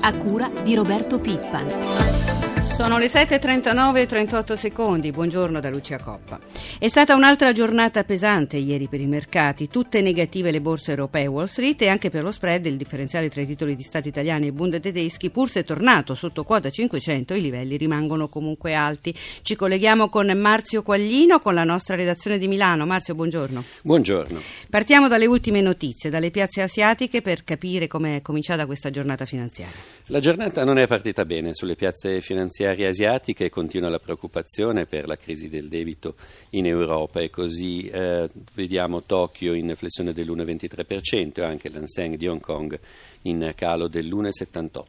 a cura di Roberto Pippan. Sono le 7.39 e 38 secondi. Buongiorno da Lucia Coppa. È stata un'altra giornata pesante ieri per i mercati, tutte negative le borse europee Wall Street e anche per lo spread il differenziale tra i titoli di Stato italiani e Bund tedeschi, pur se tornato sotto quota 500, i livelli rimangono comunque alti. Ci colleghiamo con Marzio Quaglino con la nostra redazione di Milano. Marzio, buongiorno. Buongiorno. Partiamo dalle ultime notizie, dalle piazze asiatiche per capire come è cominciata questa giornata finanziaria. La giornata non è partita bene sulle piazze finanziarie finanziarie asiatiche continua la preoccupazione per la crisi del debito in Europa e così eh, vediamo Tokyo in flessione dell'1,23% e anche l'Anseng di Hong Kong in calo dell'1,78%.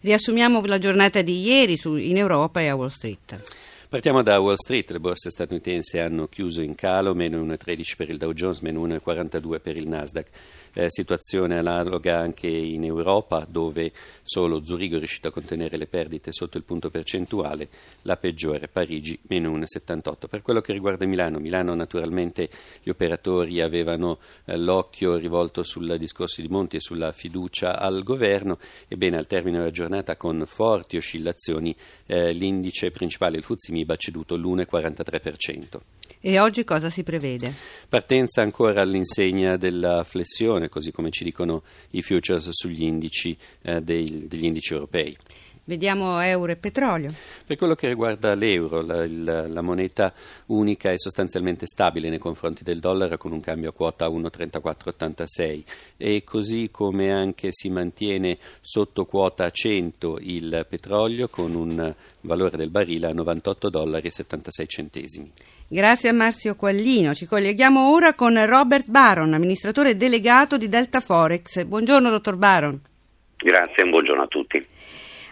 Riassumiamo la giornata di ieri su, in Europa e a Wall Street. Partiamo da Wall Street, le borse statunitensi hanno chiuso in calo, meno 1,13 per il Dow Jones, meno 1,42 per il Nasdaq. Eh, situazione analoga anche in Europa, dove solo Zurigo è riuscito a contenere le perdite sotto il punto percentuale, la peggiore Parigi, meno 1,78. Per quello che riguarda Milano, Milano naturalmente gli operatori avevano eh, l'occhio rivolto sul discorso di Monti e sulla fiducia al governo, ebbene al termine della giornata con forti oscillazioni eh, l'indice principale, il Fuzzi MIB, ha ceduto l'1,43%. E oggi cosa si prevede? Partenza ancora all'insegna della flessione, così come ci dicono i futures sugli indici eh, dei, degli indici europei. Vediamo euro e petrolio. Per quello che riguarda l'euro, la, la, la, moneta unica è sostanzialmente stabile nei confronti del dollaro con un cambio a quota 1,3486 e così come anche si mantiene sotto quota 100 il petrolio con un valore del barile a 98 dollari e 76 centesimi. Grazie a Marzio Quallino. Ci colleghiamo ora con Robert Baron, amministratore delegato di Delta Forex. Buongiorno, dottor Baron. Grazie e buongiorno a tutti.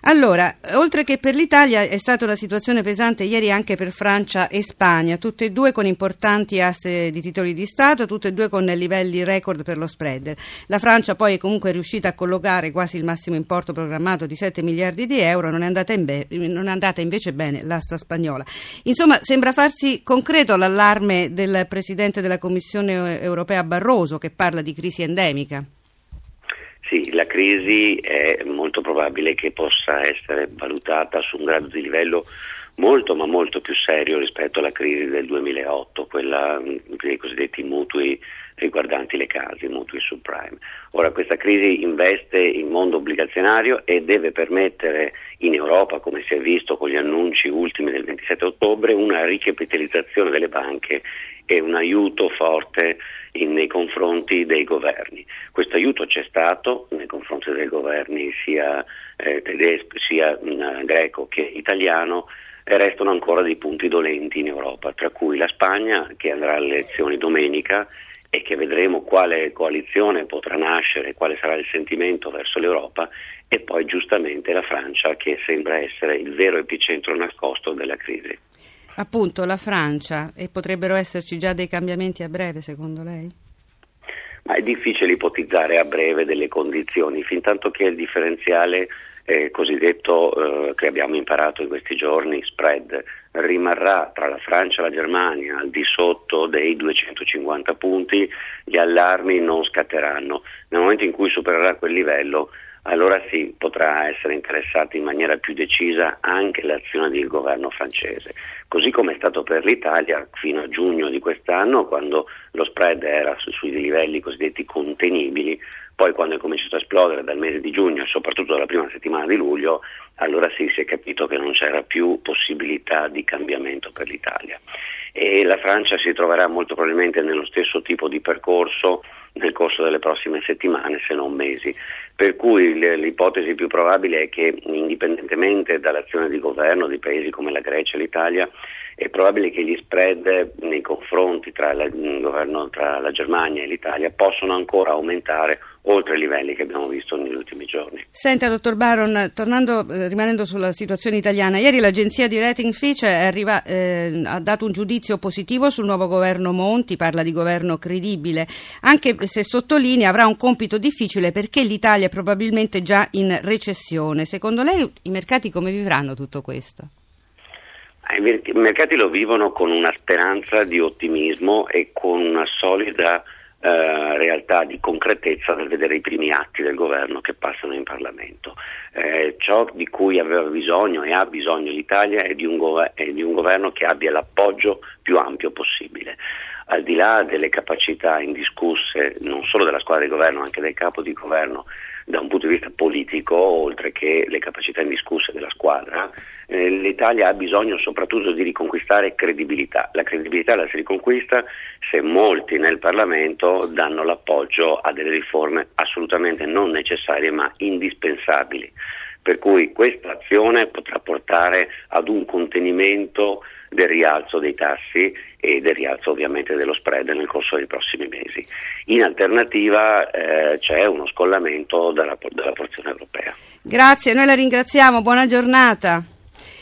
Allora, oltre che per l'Italia è stata una situazione pesante ieri anche per Francia e Spagna, tutte e due con importanti aste di titoli di Stato, tutte e due con livelli record per lo spread. La Francia poi è comunque riuscita a collocare quasi il massimo importo programmato di 7 miliardi di euro, non è andata, be- non è andata invece bene l'asta spagnola. Insomma, sembra farsi concreto l'allarme del Presidente della Commissione europea Barroso che parla di crisi endemica. Sì, la crisi è molto probabile che possa essere valutata su un grado di livello molto ma molto più serio rispetto alla crisi del 2008, quella dei cosiddetti mutui riguardanti le case, i mutui subprime. Ora questa crisi investe il mondo obbligazionario e deve permettere in Europa, come si è visto con gli annunci ultimi del 27 ottobre, una ricapitalizzazione delle banche e un aiuto forte in, nei confronti dei governi. Questo aiuto c'è stato nei confronti dei governi sia eh, tedesco, sia mh, mm, greco che italiano e restano ancora dei punti dolenti in Europa, tra cui la Spagna che andrà alle elezioni domenica e che vedremo quale coalizione potrà nascere, quale sarà il sentimento verso l'Europa e poi giustamente la Francia che sembra essere il vero epicentro nascosto della crisi. Appunto, la Francia, e potrebbero esserci già dei cambiamenti a breve secondo lei? Ma è difficile ipotizzare a breve delle condizioni, fin tanto che il differenziale eh, cosiddetto eh, che abbiamo imparato in questi giorni, spread, rimarrà tra la Francia e la Germania al di sotto dei 250 punti, gli allarmi non scatteranno. Nel momento in cui supererà quel livello, allora sì, potrà essere interessata in maniera più decisa anche l'azione del governo francese, così come è stato per l'Italia fino a giugno di quest'anno, quando lo spread era su, sui livelli cosiddetti contenibili, poi quando è cominciato a esplodere dal mese di giugno e soprattutto dalla prima settimana di luglio, allora sì si è capito che non c'era più possibilità di cambiamento per l'Italia. E la Francia si troverà molto probabilmente nello stesso tipo di percorso nel corso delle prossime settimane, se non mesi. Per cui l'ipotesi più probabile è che, indipendentemente dall'azione di governo di paesi come la Grecia e l'Italia, è probabile che gli spread nei confronti tra, la, tra la Germania e l'Italia possano ancora aumentare oltre i livelli che abbiamo visto negli ultimi giorni. Senta, dottor Baron, tornando, eh, rimanendo sulla situazione italiana, ieri l'agenzia di rating Fitch eh, ha dato un giudizio positivo sul nuovo governo Monti, parla di governo credibile, anche se sottolinea avrà un compito difficile perché l'Italia è probabilmente già in recessione. Secondo lei i mercati come vivranno tutto questo? I mercati lo vivono con una speranza di ottimismo e con una solida eh, realtà di concretezza nel vedere i primi atti del governo che passano in Parlamento. Eh, ciò di cui aveva bisogno e ha bisogno l'Italia è di, go- è di un governo che abbia l'appoggio più ampio possibile al di là delle capacità indiscusse non solo della squadra di governo, ma anche del capo di governo da un punto di vista politico, oltre che le capacità indiscusse della squadra, eh, l'Italia ha bisogno soprattutto di riconquistare credibilità. La credibilità la si riconquista se molti nel Parlamento danno l'appoggio a delle riforme assolutamente non necessarie ma indispensabili. Per cui questa azione potrà portare ad un contenimento del rialzo dei tassi e del rialzo ovviamente dello spread nel corso dei prossimi mesi. In alternativa eh, c'è uno scollamento dalla, dalla porzione europea. Grazie, noi la ringraziamo, buona giornata.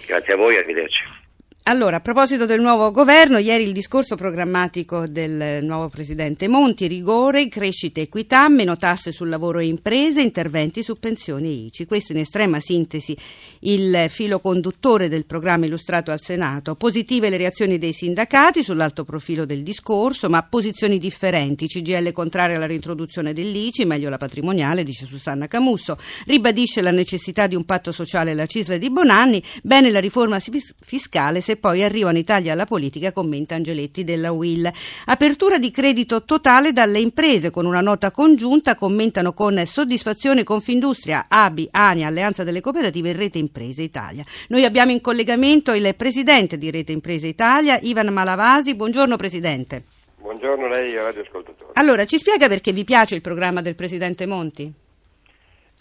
Grazie a voi, arrivederci. Allora, a proposito del nuovo governo, ieri il discorso programmatico del nuovo presidente Monti, rigore, crescita e equità, meno tasse sul lavoro e imprese, interventi su pensioni e ICI. Questo in estrema sintesi il filo conduttore del programma illustrato al Senato. Positive le reazioni dei sindacati sull'alto profilo del discorso, ma posizioni differenti. CGL contraria alla reintroduzione dell'ICI, meglio la patrimoniale, dice Susanna Camusso. Ribadisce la necessità di un patto sociale alla Cisla di Bonanni. Bene la riforma fiscale, se poi arrivano in Italia alla politica, commenta Angeletti della Will. Apertura di credito totale dalle imprese con una nota congiunta, commentano con soddisfazione Confindustria, ABI, ANI, Alleanza delle Cooperative e Rete Imprese Italia. Noi abbiamo in collegamento il presidente di Rete Imprese Italia, Ivan Malavasi. Buongiorno Presidente. Buongiorno lei, radioascoltatore. Allora, ci spiega perché vi piace il programma del Presidente Monti?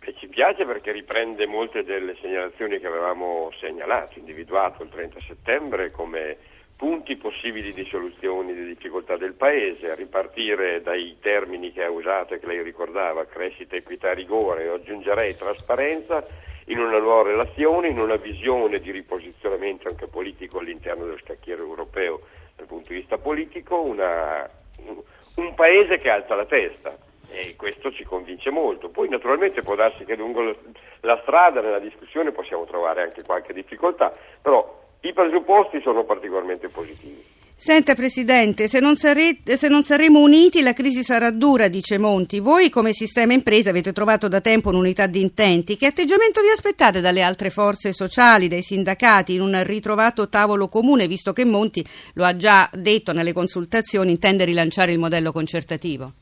E ci piace perché riprende molte delle segnalazioni che avevamo segnalato, individuato il 30 settembre come punti possibili di soluzione delle difficoltà del Paese, a ripartire dai termini che ha usato e che lei ricordava, crescita, equità, rigore, aggiungerei trasparenza, in una nuova relazione, in una visione di riposizionamento anche politico all'interno dello scacchiere europeo dal punto di vista politico, una, un, un Paese che alza la testa e questo ci convince molto. Poi naturalmente può darsi che lungo la strada nella discussione possiamo trovare anche qualche difficoltà, però i presupposti sono particolarmente positivi. Senta Presidente, se non, sarete, se non, saremo uniti la crisi sarà dura, dice Monti. Voi come sistema impresa avete trovato da tempo un'unità di intenti. Che atteggiamento vi aspettate dalle altre forze sociali, dai sindacati, in un ritrovato tavolo comune, visto che Monti lo ha già detto nelle consultazioni, intende rilanciare il modello concertativo?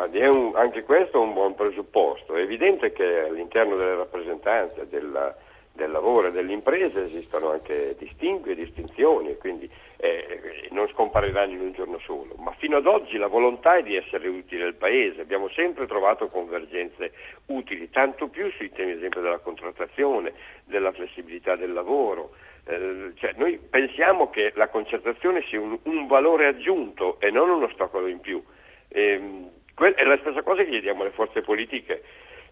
Guardi, un, anche questo è un buon presupposto. È evidente che all'interno delle rappresentanze della, del lavoro e delle imprese esistono anche distingui e distinzioni, quindi eh, non scompariranno in un giorno solo. Ma fino ad oggi la volontà è di essere utili al Paese. Abbiamo sempre trovato convergenze utili, tanto più sui temi, ad esempio, della contrattazione, della flessibilità del lavoro. Eh, cioè, noi pensiamo che la concertazione sia un, un valore aggiunto e non uno ostacolo in più. Eh, è la stessa cosa che chiediamo alle forze politiche,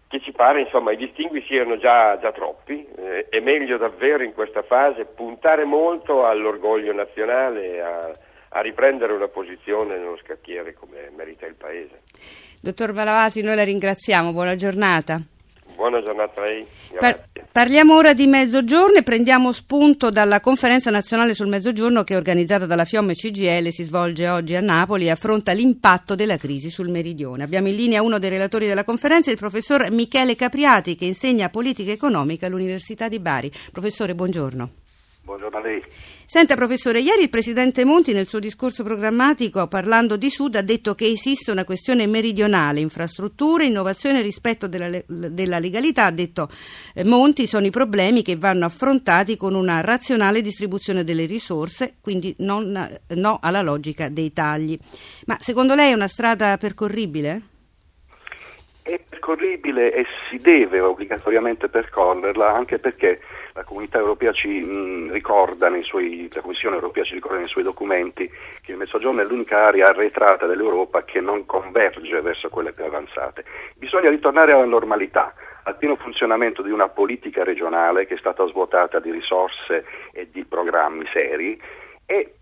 che ci pare insomma i distingui siano già, già troppi, eh, è meglio davvero in questa fase puntare molto all'orgoglio nazionale, a, a riprendere una posizione nello scacchiere come merita il Paese. Dottor Malavasi, noi la ringraziamo, buona giornata. Buona giornata a lei. Par- parliamo ora di mezzogiorno e prendiamo spunto dalla conferenza nazionale sul mezzogiorno che è organizzata dalla FIOM e CGL, si svolge oggi a Napoli e affronta l'impatto della crisi sul meridione. Abbiamo in linea uno dei relatori della conferenza, il professor Michele Capriati, che insegna politica economica all'Università di Bari. Professore, buongiorno. Buongiorno a lei. Senta professore, ieri il Presidente Monti nel suo discorso programmatico parlando di Sud ha detto che esiste una questione meridionale, infrastrutture, innovazione e rispetto della, della legalità, ha detto eh, Monti, sono i problemi che vanno affrontati con una razionale distribuzione delle risorse, quindi non, no alla logica dei tagli. Ma secondo lei è una strada percorribile? È percorribile e si deve obbligatoriamente percorrerla anche perché la comunità europea ci mh, ricorda suoi, la Commissione europea ci ricorda nei suoi documenti che il Mezzogiorno è l'unica area arretrata dell'Europa che non converge verso quelle più avanzate. Bisogna ritornare alla normalità, al pieno funzionamento di una politica regionale che è stata svuotata di risorse e di programmi seri E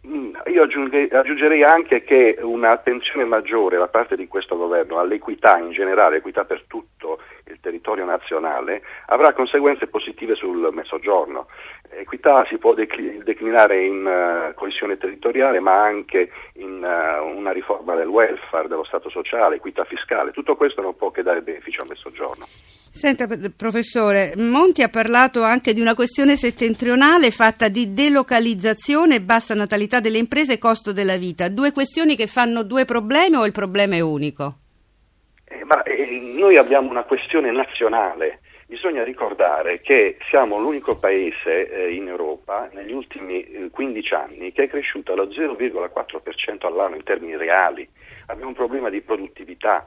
io aggiungerei anche che un'attenzione maggiore da parte di questo governo all'equità in generale, equità per tutto il territorio nazionale, avrà conseguenze positive sul mezzogiorno. Equità si può declinare in uh, coesione territoriale, ma anche in uh, una riforma del welfare, dello Stato sociale, equità fiscale. Tutto questo non può che dare beneficio al mezzogiorno. Senta, professore, Monti ha parlato anche di una questione settentrionale fatta di delocalizzazione, bassa natalità delle imprese e costo della vita. Due questioni che fanno due problemi o il problema è unico? Ma, eh, noi abbiamo una questione nazionale. Bisogna ricordare che siamo l'unico paese eh, in Europa negli ultimi eh, 15 anni che è cresciuto allo 0,4% all'anno in termini reali. Abbiamo un problema di produttività,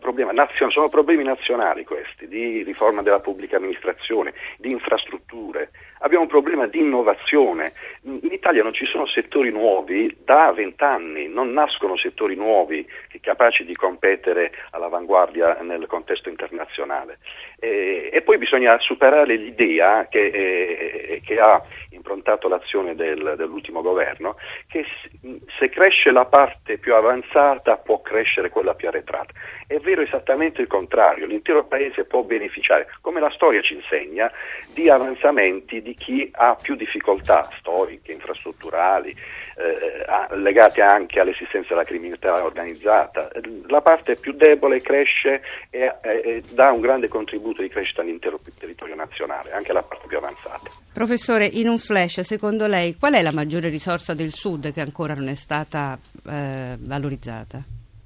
problema nazionale, sono problemi nazionali questi, di riforma della pubblica amministrazione, di infrastrutture. Abbiamo un problema di innovazione. In Italia non ci sono settori nuovi da vent'anni, non nascono settori nuovi capaci di competere all'avanguardia nel contesto internazionale. E, e poi bisogna superare l'idea che, eh, che ha improntato l'azione del, dell'ultimo governo, che se cresce la parte più avanzata può crescere quella più arretrata. È vero esattamente il contrario, l'intero Paese può beneficiare, come la storia ci insegna, di avanzamenti di chi ha più difficoltà storiche, infrastrutturali, eh, legate anche all'esistenza della criminalità organizzata. La parte più debole cresce e, e dà un grande contributo di crescita all'intero territorio nazionale, anche alla parte più avanzata. Professore, in un flash, secondo lei qual è la maggiore risorsa del Sud che ancora non è stata eh, valorizzata?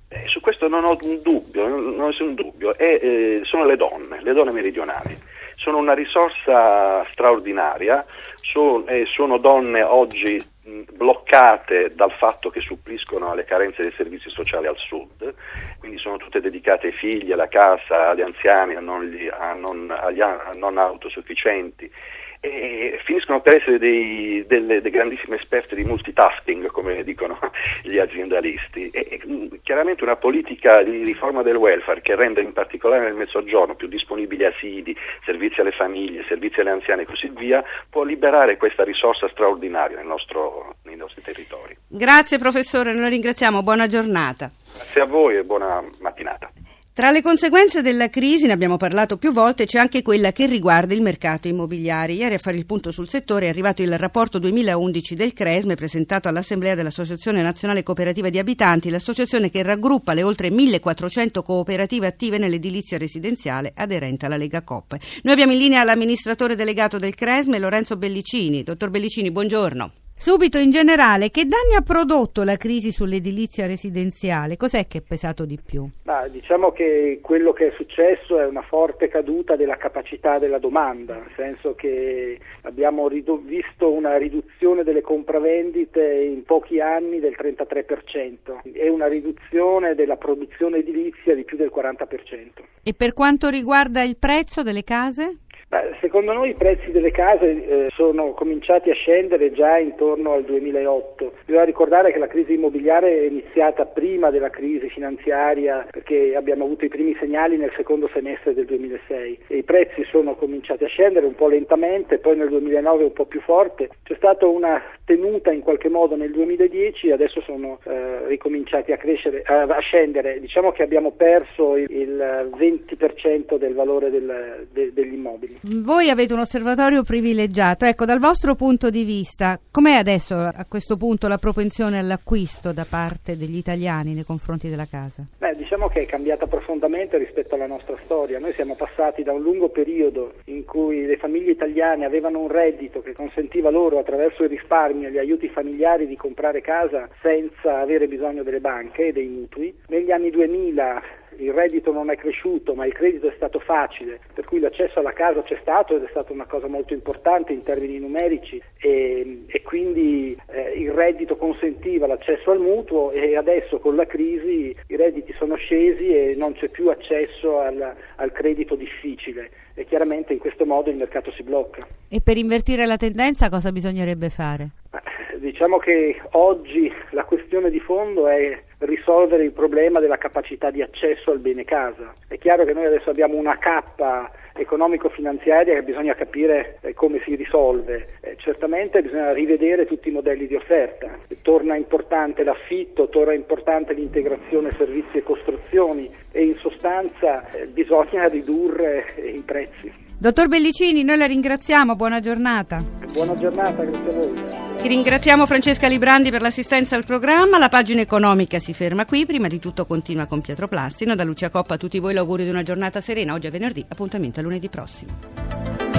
Eh, su questo non ho un dubbio, non ho nessun dubbio, è, eh, sono le donne, le donne meridionali. Sono una risorsa straordinaria, sono, eh, sono donne oggi bloccate dal fatto che suppliscono alle carenze dei servizi sociali al sud, quindi sono tutte dedicate ai figli, alla casa, agli anziani, a non, a non, agli, a non autosufficienti e finiscono per essere dei, delle, dei grandissime esperte di multitasking, come dicono gli aziendalisti. E, e, chiaramente una politica di riforma del welfare che renda in particolare nel mezzogiorno più disponibili asili, servizi alle famiglie, servizi alle anziane e così via, può liberare questa risorsa straordinaria nel nostro, nei nostri territori. Grazie professore, noi ringraziamo, buona giornata. Grazie a voi e buona mattinata. Tra le conseguenze della crisi, ne abbiamo parlato più volte, c'è anche quella che riguarda il mercato immobiliare. Ieri a fare il punto sul settore è arrivato il rapporto 2011 del CRESME presentato all'Assemblea dell'Associazione Nazionale Cooperativa di Abitanti, l'associazione che raggruppa le oltre 1400 cooperative attive nell'edilizia residenziale aderente alla Lega Coop. Noi abbiamo in linea l'amministratore delegato del CRESME, Lorenzo Bellicini. Dottor Bellicini, buongiorno. Subito in generale, che danni ha prodotto la crisi sull'edilizia residenziale? Cos'è che è pesato di più? Ma diciamo che quello che è successo è una forte caduta della capacità della domanda, nel senso che abbiamo ridu- visto una riduzione delle compravendite in pochi anni del 33% e una riduzione della produzione edilizia di più del 40%. E per quanto riguarda il prezzo delle case? Secondo noi i prezzi delle case eh, sono cominciati a scendere già intorno al 2008. Bisogna ricordare che la crisi immobiliare è iniziata prima della crisi finanziaria perché abbiamo avuto i primi segnali nel secondo semestre del 2006 e i prezzi sono cominciati a scendere un po' lentamente, poi nel 2009 un po' più forte. C'è stata una tenuta in qualche modo nel 2010 e adesso sono eh, ricominciati a, crescere, a, scendere. Diciamo che abbiamo perso il, il 20% del valore del, de, degli immobili. Voi avete un osservatorio privilegiato, ecco, dal vostro punto di vista, com'è adesso a questo punto la propensione all'acquisto da parte degli italiani nei confronti della casa? Diciamo che è cambiata profondamente rispetto alla nostra storia. Noi siamo passati da un lungo periodo in cui le famiglie italiane avevano un reddito che consentiva loro attraverso il risparmio e gli aiuti familiari di comprare casa senza avere bisogno delle banche e dei mutui. Negli anni 2000 il reddito non è cresciuto ma il credito è stato facile, per cui l'accesso alla casa c'è stato ed è stata una cosa molto importante in termini numerici e, e quindi eh, il reddito consentiva l'accesso al mutuo e adesso con la crisi i redditi sono scesi e non c'è più accesso al, al credito difficile e chiaramente in questo modo il mercato si blocca. E per invertire la tendenza cosa bisognerebbe fare? Diciamo che oggi la questione di fondo è risolvere il problema della capacità di accesso al bene casa. È chiaro che noi adesso abbiamo una cappa economico-finanziaria che bisogna capire eh, come si risolve. Eh, certamente bisogna rivedere tutti i modelli di offerta. Torna importante l'affitto, torna importante l'integrazione servizi e costruzioni e in sostanza eh, bisogna ridurre i prezzi. Dottor Bellicini, noi la ringraziamo, buona giornata. Buona giornata, grazie a voi. Ti ringraziamo Francesca Librandi per l'assistenza al programma. La pagina economica si ferma qui. Prima di tutto continua con Pietro Plastino. Da Lucia Coppa a tutti voi l'augurio di una giornata serena. Oggi è venerdì, appuntamento a lunedì prossimo.